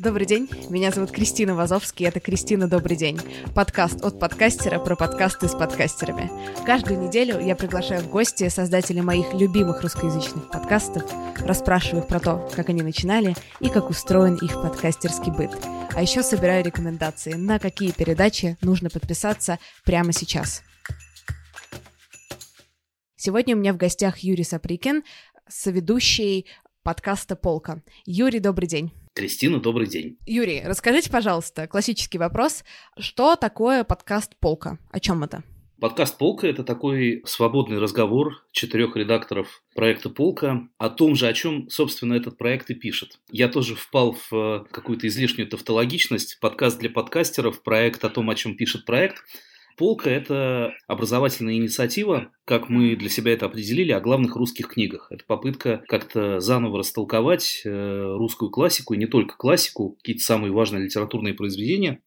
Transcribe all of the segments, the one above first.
Добрый день, меня зовут Кристина Вазовский, это «Кристина, добрый день». Подкаст от подкастера про подкасты с подкастерами. Каждую неделю я приглашаю в гости создателей моих любимых русскоязычных подкастов, расспрашиваю их про то, как они начинали и как устроен их подкастерский быт. А еще собираю рекомендации, на какие передачи нужно подписаться прямо сейчас. Сегодня у меня в гостях Юрий Саприкин, соведущий подкаста «Полка». Юрий, добрый день. Кристина, добрый день. Юрий, расскажите, пожалуйста, классический вопрос. Что такое подкаст «Полка»? О чем это? Подкаст «Полка» — это такой свободный разговор четырех редакторов проекта «Полка» о том же, о чем, собственно, этот проект и пишет. Я тоже впал в э, какую-то излишнюю тавтологичность. Подкаст для подкастеров, проект о том, о чем пишет проект — Полка – это образовательная инициатива, как мы для себя это определили, о главных русских книгах. Это попытка как-то заново растолковать э, русскую классику, и не только классику, какие-то самые важные литературные произведения.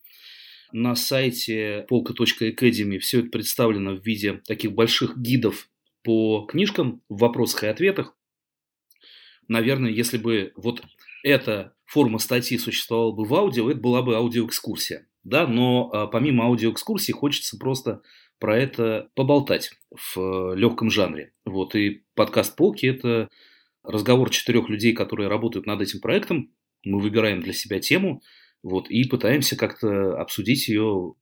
На сайте polka.academy все это представлено в виде таких больших гидов по книжкам в вопросах и ответах. Наверное, если бы вот эта форма статьи существовала бы в аудио, это была бы аудиоэкскурсия да, но а, помимо аудиоэкскурсии хочется просто про это поболтать в э, легком жанре. Вот, и подкаст «Полки» – это разговор четырех людей, которые работают над этим проектом. Мы выбираем для себя тему, вот, и пытаемся как-то обсудить ее,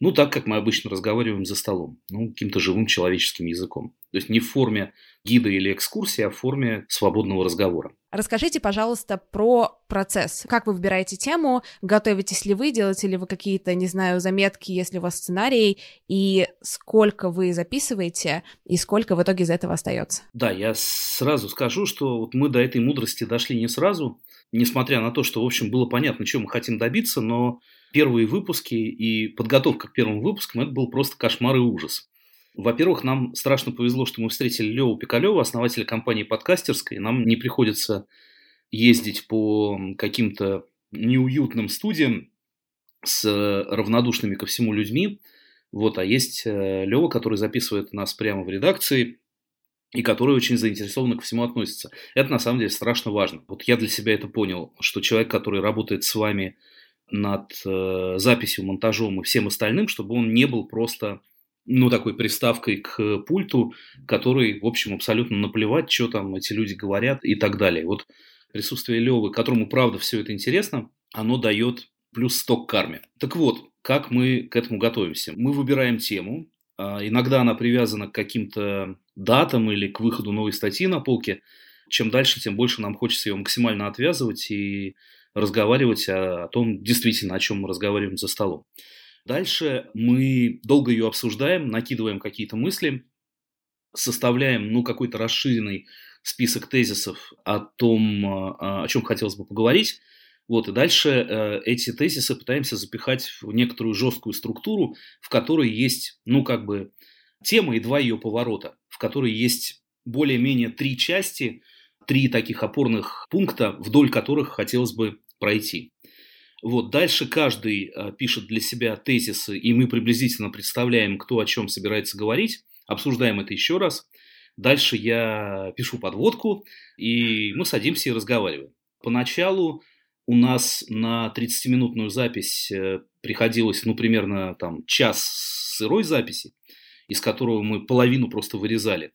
ну, так, как мы обычно разговариваем за столом, ну, каким-то живым человеческим языком. То есть не в форме гида или экскурсии, а в форме свободного разговора. Расскажите, пожалуйста, про процесс. Как вы выбираете тему? Готовитесь ли вы? Делаете ли вы какие-то, не знаю, заметки, если у вас сценарий? И сколько вы записываете? И сколько в итоге из этого остается? Да, я сразу скажу, что вот мы до этой мудрости дошли не сразу, несмотря на то, что, в общем, было понятно, чего мы хотим добиться, но первые выпуски и подготовка к первым выпускам – это был просто кошмар и ужас. Во-первых, нам страшно повезло, что мы встретили Леву Пикалева, основателя компании «Подкастерской». Нам не приходится ездить по каким-то неуютным студиям с равнодушными ко всему людьми. Вот, а есть э, Лева, который записывает нас прямо в редакции и который очень заинтересованно ко всему относится. Это на самом деле страшно важно. Вот я для себя это понял, что человек, который работает с вами над э, записью, монтажом и всем остальным, чтобы он не был просто ну, такой приставкой к пульту, который, в общем, абсолютно наплевать, что там эти люди говорят и так далее. Вот присутствие Левы, которому, правда, все это интересно, оно дает плюс 100 к карме. Так вот, как мы к этому готовимся? Мы выбираем тему, а, иногда она привязана к каким-то датам или к выходу новой статьи на полке. Чем дальше, тем больше нам хочется ее максимально отвязывать и разговаривать о, о том, действительно, о чем мы разговариваем за столом. Дальше мы долго ее обсуждаем, накидываем какие-то мысли, составляем ну, какой-то расширенный список тезисов о том, а, о чем хотелось бы поговорить. Вот, и дальше э, эти тезисы пытаемся запихать в некоторую жесткую структуру, в которой есть, ну, как бы, тема и два ее поворота, в которой есть более-менее три части, три таких опорных пункта, вдоль которых хотелось бы пройти. Вот, дальше каждый э, пишет для себя тезисы, и мы приблизительно представляем, кто о чем собирается говорить, обсуждаем это еще раз. Дальше я пишу подводку, и мы садимся и разговариваем. Поначалу у нас на 30-минутную запись э, приходилось, ну, примерно там час сырой записи, из которого мы половину просто вырезали.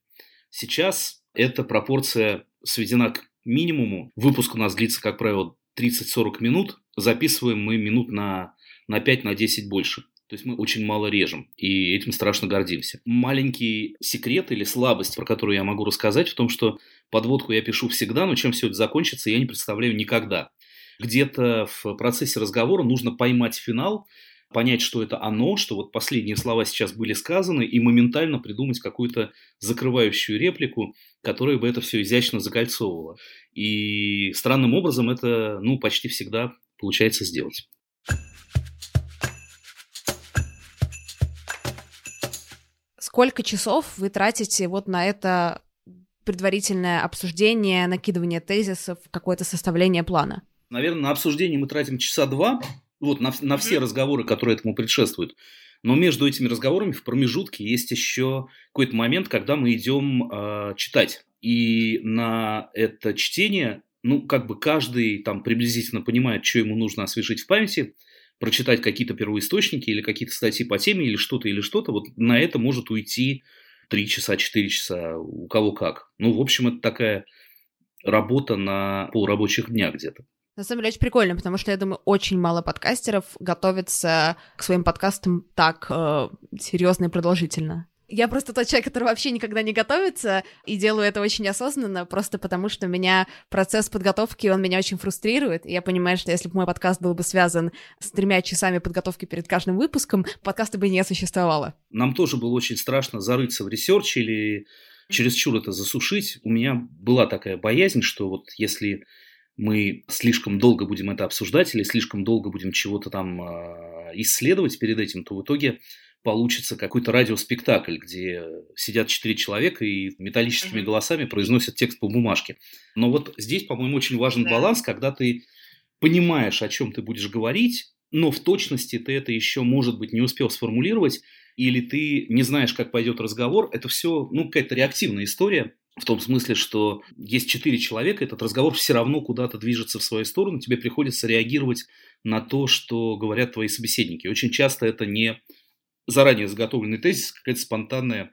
Сейчас эта пропорция сведена к минимуму. Выпуск у нас длится, как правило, 30-40 минут, записываем мы минут на, на 5, на 10 больше. То есть мы очень мало режем, и этим страшно гордимся. Маленький секрет или слабость, про которую я могу рассказать, в том, что подводку я пишу всегда, но чем все это закончится, я не представляю никогда. Где-то в процессе разговора нужно поймать финал, понять, что это оно, что вот последние слова сейчас были сказаны, и моментально придумать какую-то закрывающую реплику, которая бы это все изящно закольцовывала. И странным образом это, ну, почти всегда получается сделать. Сколько часов вы тратите вот на это предварительное обсуждение, накидывание тезисов, какое-то составление плана? Наверное, на обсуждение мы тратим часа два, вот на, на все разговоры, которые этому предшествуют. Но между этими разговорами в промежутке есть еще какой-то момент, когда мы идем э, читать. И на это чтение ну, как бы каждый там приблизительно понимает, что ему нужно освежить в памяти, прочитать какие-то первоисточники или какие-то статьи по теме или что-то, или что-то, вот на это может уйти 3 часа, 4 часа, у кого как. Ну, в общем, это такая работа на полурабочих дня где-то. На самом деле очень прикольно, потому что я думаю, очень мало подкастеров готовятся к своим подкастам так э, серьезно и продолжительно. Я просто тот человек, который вообще никогда не готовится, и делаю это очень осознанно, просто потому что меня процесс подготовки, он меня очень фрустрирует. И я понимаю, что если бы мой подкаст был бы связан с тремя часами подготовки перед каждым выпуском, подкаста бы не существовало. Нам тоже было очень страшно зарыться в research или чересчур это засушить. У меня была такая боязнь, что вот если мы слишком долго будем это обсуждать или слишком долго будем чего-то там э, исследовать перед этим, то в итоге получится какой-то радиоспектакль, где сидят четыре человека и металлическими mm-hmm. голосами произносят текст по бумажке. Но вот здесь, по-моему, очень важен да. баланс, когда ты понимаешь, о чем ты будешь говорить, но в точности ты это еще, может быть, не успел сформулировать, или ты не знаешь, как пойдет разговор. Это все, ну, какая-то реактивная история. В том смысле, что есть четыре человека, этот разговор все равно куда-то движется в свою сторону, тебе приходится реагировать на то, что говорят твои собеседники. Очень часто это не заранее заготовленный тезис, какая-то спонтанная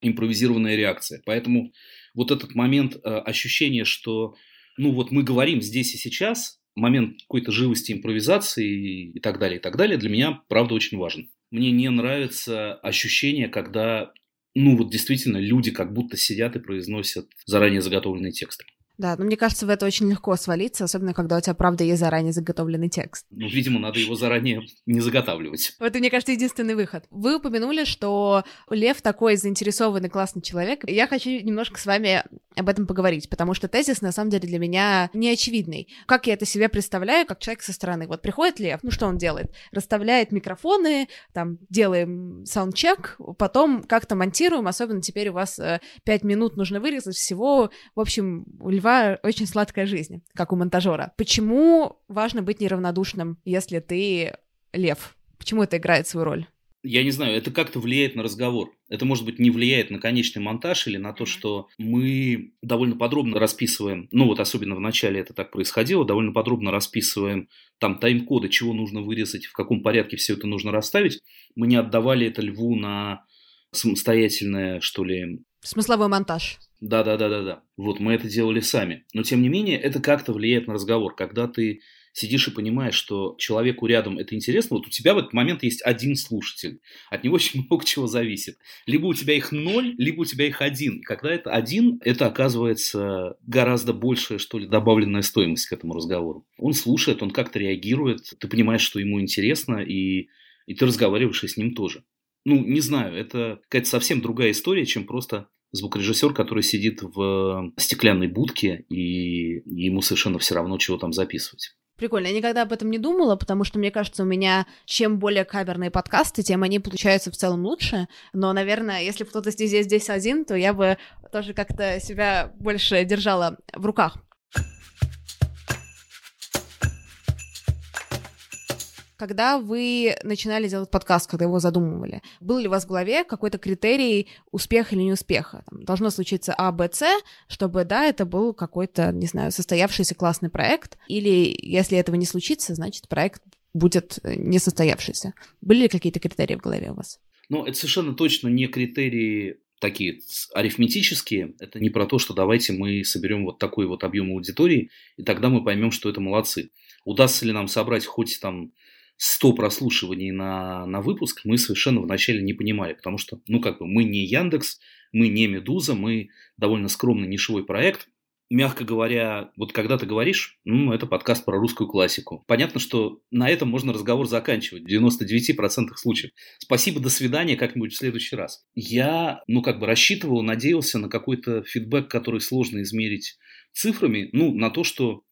импровизированная реакция. Поэтому вот этот момент э, ощущения, что ну вот мы говорим здесь и сейчас, момент какой-то живости импровизации и так далее, и так далее, для меня, правда, очень важен. Мне не нравится ощущение, когда, ну вот действительно, люди как будто сидят и произносят заранее заготовленные тексты. Да, но мне кажется, в это очень легко свалиться, особенно когда у тебя, правда, есть заранее заготовленный текст. Ну, видимо, надо его заранее не заготавливать. Это, мне кажется, единственный выход. Вы упомянули, что Лев такой заинтересованный, классный человек. Я хочу немножко с вами об этом поговорить, потому что тезис, на самом деле, для меня не очевидный. Как я это себе представляю, как человек со стороны? Вот приходит Лев, ну что он делает? Расставляет микрофоны, там, делаем саундчек, потом как-то монтируем, особенно теперь у вас э, 5 минут нужно вырезать всего. В общем, у Льва очень сладкая жизнь, как у монтажера. Почему важно быть неравнодушным, если ты лев? Почему это играет свою роль? Я не знаю, это как-то влияет на разговор. Это, может быть, не влияет на конечный монтаж или на то, что мы довольно подробно расписываем, ну вот особенно в начале это так происходило, довольно подробно расписываем там тайм-коды, чего нужно вырезать, в каком порядке все это нужно расставить. Мы не отдавали это льву на самостоятельное, что ли... Смысловой монтаж. Да, да, да, да, да. Вот мы это делали сами. Но тем не менее, это как-то влияет на разговор. Когда ты сидишь и понимаешь, что человеку рядом это интересно, вот у тебя в этот момент есть один слушатель. От него очень много чего зависит. Либо у тебя их ноль, либо у тебя их один. И когда это один, это оказывается гораздо большая, что ли, добавленная стоимость к этому разговору. Он слушает, он как-то реагирует, ты понимаешь, что ему интересно, и, и ты разговариваешь и с ним тоже. Ну, не знаю, это какая-то совсем другая история, чем просто звукорежиссер, который сидит в стеклянной будке, и ему совершенно все равно, чего там записывать. Прикольно. Я никогда об этом не думала, потому что, мне кажется, у меня чем более каверные подкасты, тем они получаются в целом лучше. Но, наверное, если бы кто-то здесь, здесь один, то я бы тоже как-то себя больше держала в руках. Когда вы начинали делать подкаст, когда его задумывали, был ли у вас в голове какой-то критерий успеха или неуспеха? Там, должно случиться А, Б, С, чтобы, да, это был какой-то, не знаю, состоявшийся классный проект, или если этого не случится, значит, проект будет э, не состоявшийся. Были ли какие-то критерии в голове у вас? Ну, это совершенно точно не критерии такие арифметические. Это не про то, что давайте мы соберем вот такой вот объем аудитории, и тогда мы поймем, что это молодцы. Удастся ли нам собрать хоть там 100 прослушиваний на, на выпуск мы совершенно вначале не понимали, потому что, ну, как бы, мы не Яндекс, мы не Медуза, мы довольно скромный нишевой проект. Мягко говоря, вот когда ты говоришь, ну, это подкаст про русскую классику. Понятно, что на этом можно разговор заканчивать в 99% случаев. Спасибо, до свидания, как-нибудь в следующий раз. Я, ну, как бы рассчитывал, надеялся на какой-то фидбэк, который сложно измерить цифрами, ну, на то, что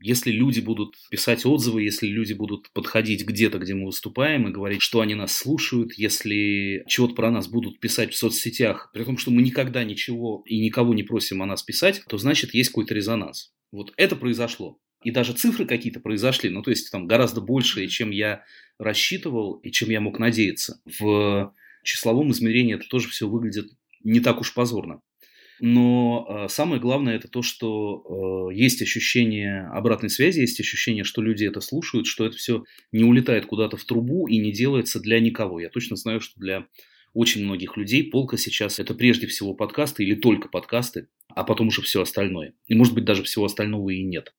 если люди будут писать отзывы, если люди будут подходить где-то, где мы выступаем, и говорить, что они нас слушают, если чего-то про нас будут писать в соцсетях, при том, что мы никогда ничего и никого не просим о нас писать, то значит есть какой-то резонанс. Вот это произошло. И даже цифры какие-то произошли, ну то есть там гораздо больше, чем я рассчитывал и чем я мог надеяться. В числовом измерении это тоже все выглядит не так уж позорно. Но э, самое главное это то, что э, есть ощущение обратной связи, есть ощущение, что люди это слушают, что это все не улетает куда-то в трубу и не делается для никого. Я точно знаю, что для очень многих людей полка сейчас это прежде всего подкасты или только подкасты, а потом уже все остальное. И может быть даже всего остального и нет.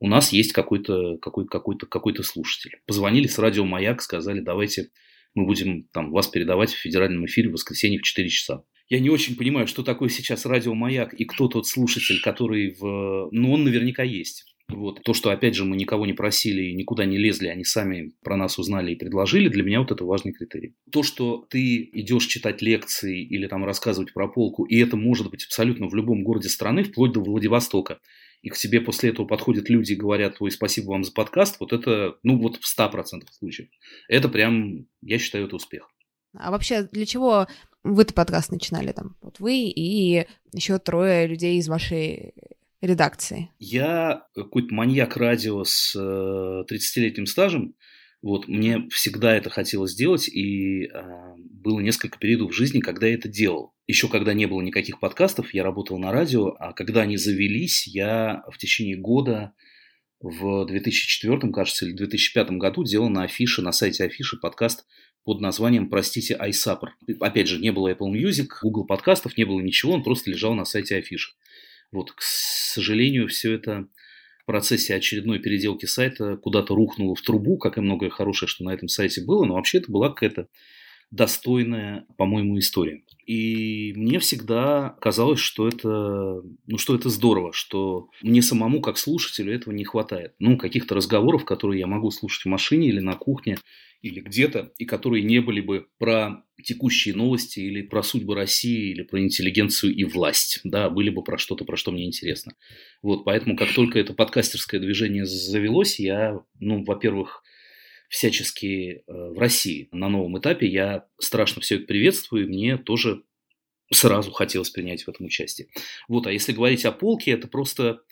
У нас есть какой-то какой, какой-то, какой-то слушатель. Позвонили с радио «Маяк», сказали, давайте мы будем там, вас передавать в федеральном эфире в воскресенье в 4 часа. Я не очень понимаю, что такое сейчас радио «Маяк» и кто тот слушатель, который в... Ну, он наверняка есть. Вот. То, что, опять же, мы никого не просили и никуда не лезли, они сами про нас узнали и предложили, для меня вот это важный критерий. То, что ты идешь читать лекции или там рассказывать про полку, и это может быть абсолютно в любом городе страны, вплоть до Владивостока, и к тебе после этого подходят люди и говорят, ой, спасибо вам за подкаст, вот это, ну вот в 100% случаев. Это прям, я считаю, это успех. А вообще, для чего вы-то подкаст начинали там? Вот вы и еще трое людей из вашей редакции? Я какой-то маньяк радио с 30-летним э, стажем. Вот, мне всегда это хотелось сделать, и э, было несколько периодов в жизни, когда я это делал. Еще когда не было никаких подкастов, я работал на радио, а когда они завелись, я в течение года в 2004, кажется, или 2005 году делал на афише, на сайте афиши подкаст под названием «Простите, iSupper». Опять же, не было Apple Music, Google подкастов, не было ничего, он просто лежал на сайте афиши. Вот, к сожалению, все это в процессе очередной переделки сайта куда-то рухнуло в трубу, как и многое хорошее, что на этом сайте было, но вообще это была какая-то достойная, по-моему, история. И мне всегда казалось, что это, ну, что это здорово, что мне самому, как слушателю, этого не хватает. Ну, каких-то разговоров, которые я могу слушать в машине или на кухне, или где-то, и которые не были бы про текущие новости или про судьбы России, или про интеллигенцию и власть, да, были бы про что-то, про что мне интересно. Вот, поэтому как только это подкастерское движение завелось, я, ну, во-первых, всячески э, в России на новом этапе, я страшно все это приветствую, и мне тоже сразу хотелось принять в этом участие. Вот, а если говорить о полке, это просто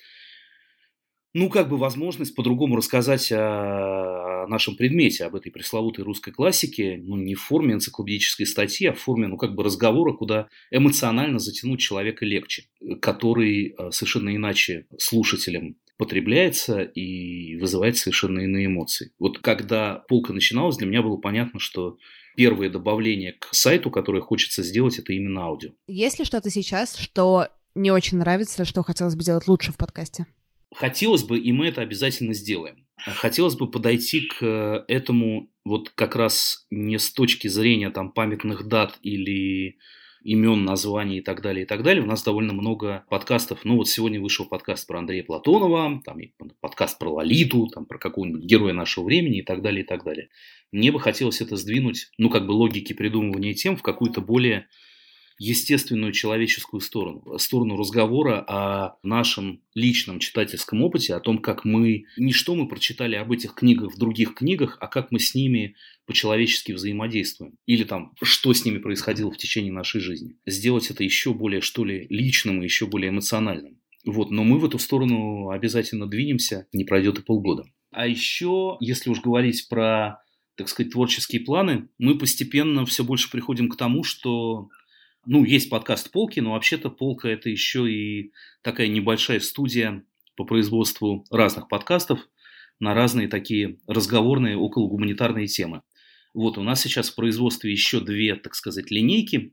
ну, как бы возможность по-другому рассказать о нашем предмете, об этой пресловутой русской классике, ну, не в форме энциклопедической статьи, а в форме, ну, как бы разговора, куда эмоционально затянуть человека легче, который э, совершенно иначе слушателям потребляется и вызывает совершенно иные эмоции. Вот когда полка начиналась, для меня было понятно, что первое добавление к сайту, которое хочется сделать, это именно аудио. Есть ли что-то сейчас, что не очень нравится, что хотелось бы сделать лучше в подкасте? Хотелось бы, и мы это обязательно сделаем. Хотелось бы подойти к э, этому вот как раз не с точки зрения там памятных дат или имен, названий и так далее, и так далее. У нас довольно много подкастов. Ну вот сегодня вышел подкаст про Андрея Платонова, там подкаст про Лолиту, там про какого-нибудь героя нашего времени и так далее, и так далее. Мне бы хотелось это сдвинуть, ну как бы логики придумывания тем в какую-то более естественную человеческую сторону, сторону разговора о нашем личном читательском опыте, о том, как мы, не что мы прочитали об этих книгах в других книгах, а как мы с ними по-человечески взаимодействуем. Или там, что с ними происходило в течение нашей жизни. Сделать это еще более, что ли, личным и еще более эмоциональным. Вот, но мы в эту сторону обязательно двинемся, не пройдет и полгода. А еще, если уж говорить про так сказать, творческие планы, мы постепенно все больше приходим к тому, что ну, есть подкаст «Полки», но вообще-то «Полка» – это еще и такая небольшая студия по производству разных подкастов на разные такие разговорные около гуманитарные темы. Вот, у нас сейчас в производстве еще две, так сказать, линейки.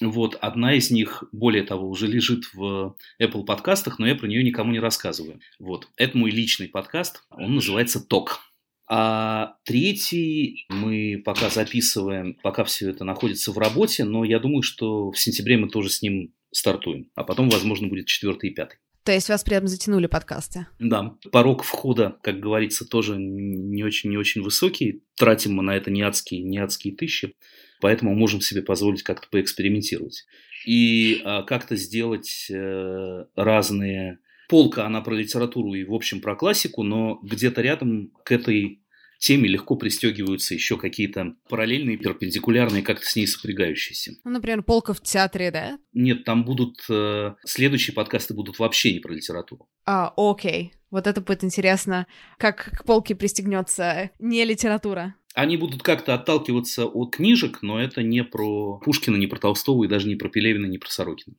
Вот, одна из них, более того, уже лежит в Apple подкастах, но я про нее никому не рассказываю. Вот, это мой личный подкаст, он называется «Ток». А третий мы пока записываем, пока все это находится в работе, но я думаю, что в сентябре мы тоже с ним стартуем. А потом, возможно, будет четвертый и пятый. То есть вас прям затянули подкасты? Да. Порог входа, как говорится, тоже не очень, не очень высокий. Тратим мы на это не адские, не адские тысячи. Поэтому можем себе позволить как-то поэкспериментировать. И а, как-то сделать э, разные полка, она про литературу и, в общем, про классику, но где-то рядом к этой теме легко пристегиваются еще какие-то параллельные, перпендикулярные, как-то с ней сопрягающиеся. Ну, например, полка в театре, да? Нет, там будут... Э, следующие подкасты будут вообще не про литературу. А, окей. Вот это будет интересно, как к полке пристегнется не литература. Они будут как-то отталкиваться от книжек, но это не про Пушкина, не про Толстого и даже не про Пелевина, не про Сорокина.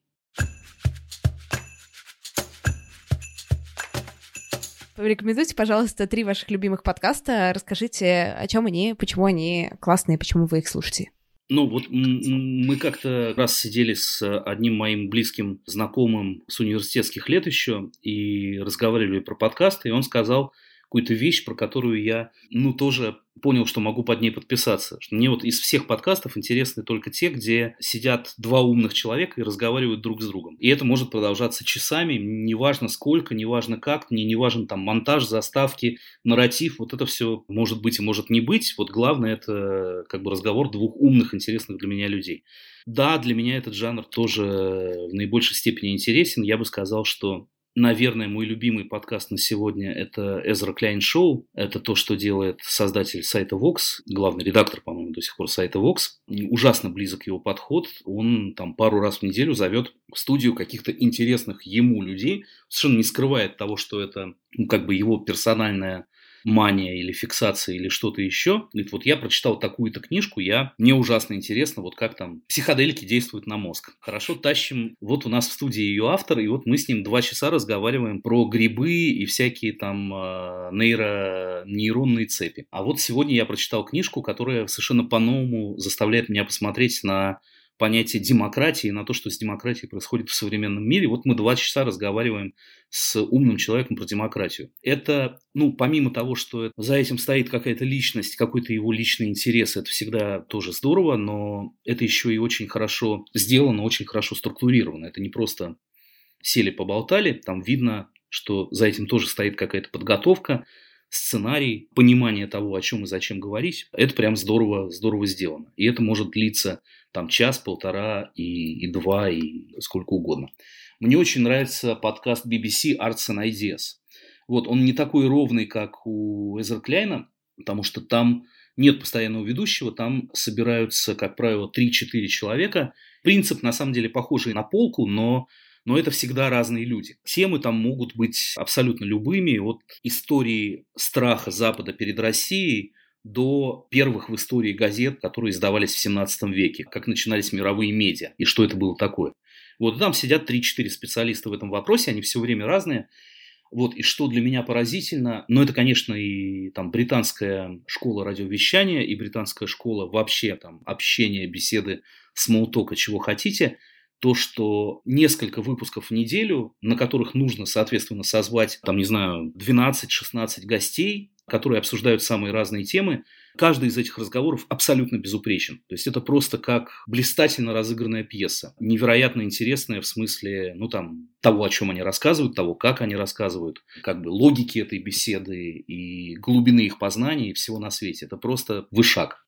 Порекомендуйте, пожалуйста, три ваших любимых подкаста. Расскажите, о чем они, почему они классные, почему вы их слушаете. Ну вот мы как-то раз сидели с одним моим близким знакомым с университетских лет еще и разговаривали про подкасты, и он сказал какую-то вещь, про которую я, ну, тоже понял, что могу под ней подписаться. Мне вот из всех подкастов интересны только те, где сидят два умных человека и разговаривают друг с другом. И это может продолжаться часами, неважно сколько, неважно как, мне не важен там монтаж, заставки, нарратив, вот это все может быть и может не быть. Вот главное это как бы разговор двух умных, интересных для меня людей. Да, для меня этот жанр тоже в наибольшей степени интересен. Я бы сказал, что Наверное, мой любимый подкаст на сегодня – это Эзра Кляйн Шоу. Это то, что делает создатель сайта Vox, главный редактор, по-моему, до сих пор сайта Vox. Ужасно близок его подход. Он там пару раз в неделю зовет в студию каких-то интересных ему людей, совершенно не скрывает того, что это ну, как бы его персональная мания или фиксация или что-то еще. Говорит, вот я прочитал такую-то книжку, я, мне ужасно интересно, вот как там психоделики действуют на мозг. Хорошо, тащим, вот у нас в студии ее автор, и вот мы с ним два часа разговариваем про грибы и всякие там э, нейро, нейронные цепи. А вот сегодня я прочитал книжку, которая совершенно по-новому заставляет меня посмотреть на понятие демократии, на то, что с демократией происходит в современном мире. Вот мы два часа разговариваем с умным человеком про демократию. Это, ну, помимо того, что за этим стоит какая-то личность, какой-то его личный интерес, это всегда тоже здорово, но это еще и очень хорошо сделано, очень хорошо структурировано. Это не просто сели, поболтали, там видно, что за этим тоже стоит какая-то подготовка, сценарий, понимание того, о чем и зачем говорить, это прям здорово, здорово сделано. И это может длиться там час, полтора и, и два, и сколько угодно. Мне очень нравится подкаст BBC Arts and Ideas. Вот, он не такой ровный, как у Эзер Кляйна, потому что там нет постоянного ведущего, там собираются, как правило, 3-4 человека. Принцип, на самом деле, похожий на полку, но но это всегда разные люди. Темы там могут быть абсолютно любыми, от истории страха Запада перед Россией до первых в истории газет, которые издавались в 17 веке, как начинались мировые медиа и что это было такое. Вот там сидят 3-4 специалиста в этом вопросе, они все время разные. Вот, и что для меня поразительно, ну, это, конечно, и там британская школа радиовещания, и британская школа вообще там общения, беседы, смолтока, чего хотите, то, что несколько выпусков в неделю, на которых нужно, соответственно, созвать, там, не знаю, 12-16 гостей, которые обсуждают самые разные темы, каждый из этих разговоров абсолютно безупречен. То есть это просто как блистательно разыгранная пьеса. Невероятно интересная в смысле, ну там, того, о чем они рассказывают, того, как они рассказывают, как бы логики этой беседы и глубины их познания и всего на свете. Это просто вышаг.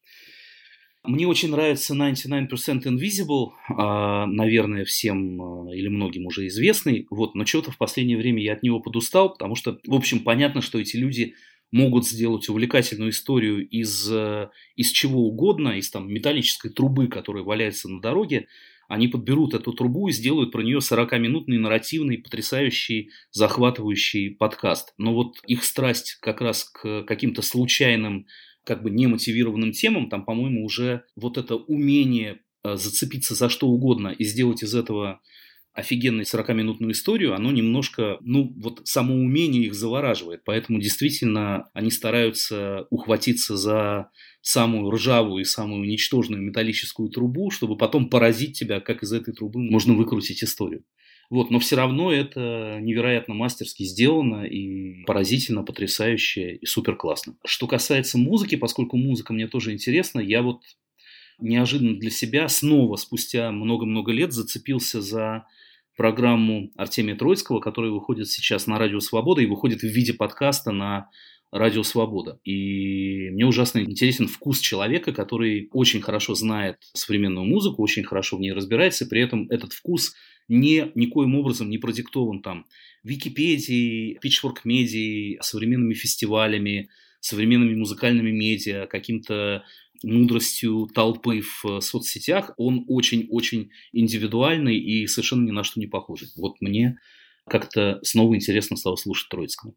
Мне очень нравится 99% Invisible, а, наверное, всем а, или многим уже известный, вот, но что-то в последнее время я от него подустал, потому что, в общем, понятно, что эти люди могут сделать увлекательную историю из, э, из чего угодно, из там металлической трубы, которая валяется на дороге, они подберут эту трубу и сделают про нее 40-минутный нарративный, потрясающий, захватывающий подкаст. Но вот их страсть как раз к каким-то случайным, как бы немотивированным темам, там, по-моему, уже вот это умение э, зацепиться за что угодно и сделать из этого офигенную 40-минутную историю, оно немножко, ну, вот само умение их завораживает. Поэтому действительно они стараются ухватиться за самую ржавую и самую ничтожную металлическую трубу, чтобы потом поразить тебя, как из этой трубы можно выкрутить историю. Вот, но все равно это невероятно мастерски сделано и поразительно, потрясающе и супер классно. Что касается музыки, поскольку музыка мне тоже интересна, я вот неожиданно для себя снова спустя много-много лет зацепился за программу Артемия Троицкого, которая выходит сейчас на Радио Свобода и выходит в виде подкаста на Радио Свобода. И мне ужасно интересен вкус человека, который очень хорошо знает современную музыку, очень хорошо в ней разбирается, и при этом этот вкус не, никоим образом не продиктован там Википедией, Pitchfork медией, современными фестивалями, современными музыкальными медиа, каким-то мудростью толпы в э, соцсетях, он очень-очень индивидуальный и совершенно ни на что не похожий. Вот мне как-то снова интересно стало слушать Троицкого.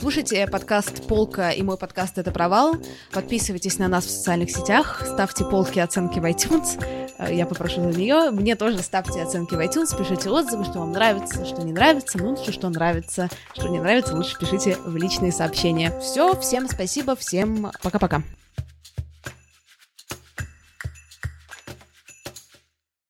Слушайте подкаст «Полка» и мой подкаст «Это провал». Подписывайтесь на нас в социальных сетях, ставьте полки оценки в iTunes. Э, я попрошу за нее. Мне тоже ставьте оценки в iTunes, пишите отзывы, что вам нравится, что не нравится. Ну, лучше, что нравится. Что не нравится, лучше пишите в личные сообщения. Все, всем спасибо, всем пока-пока.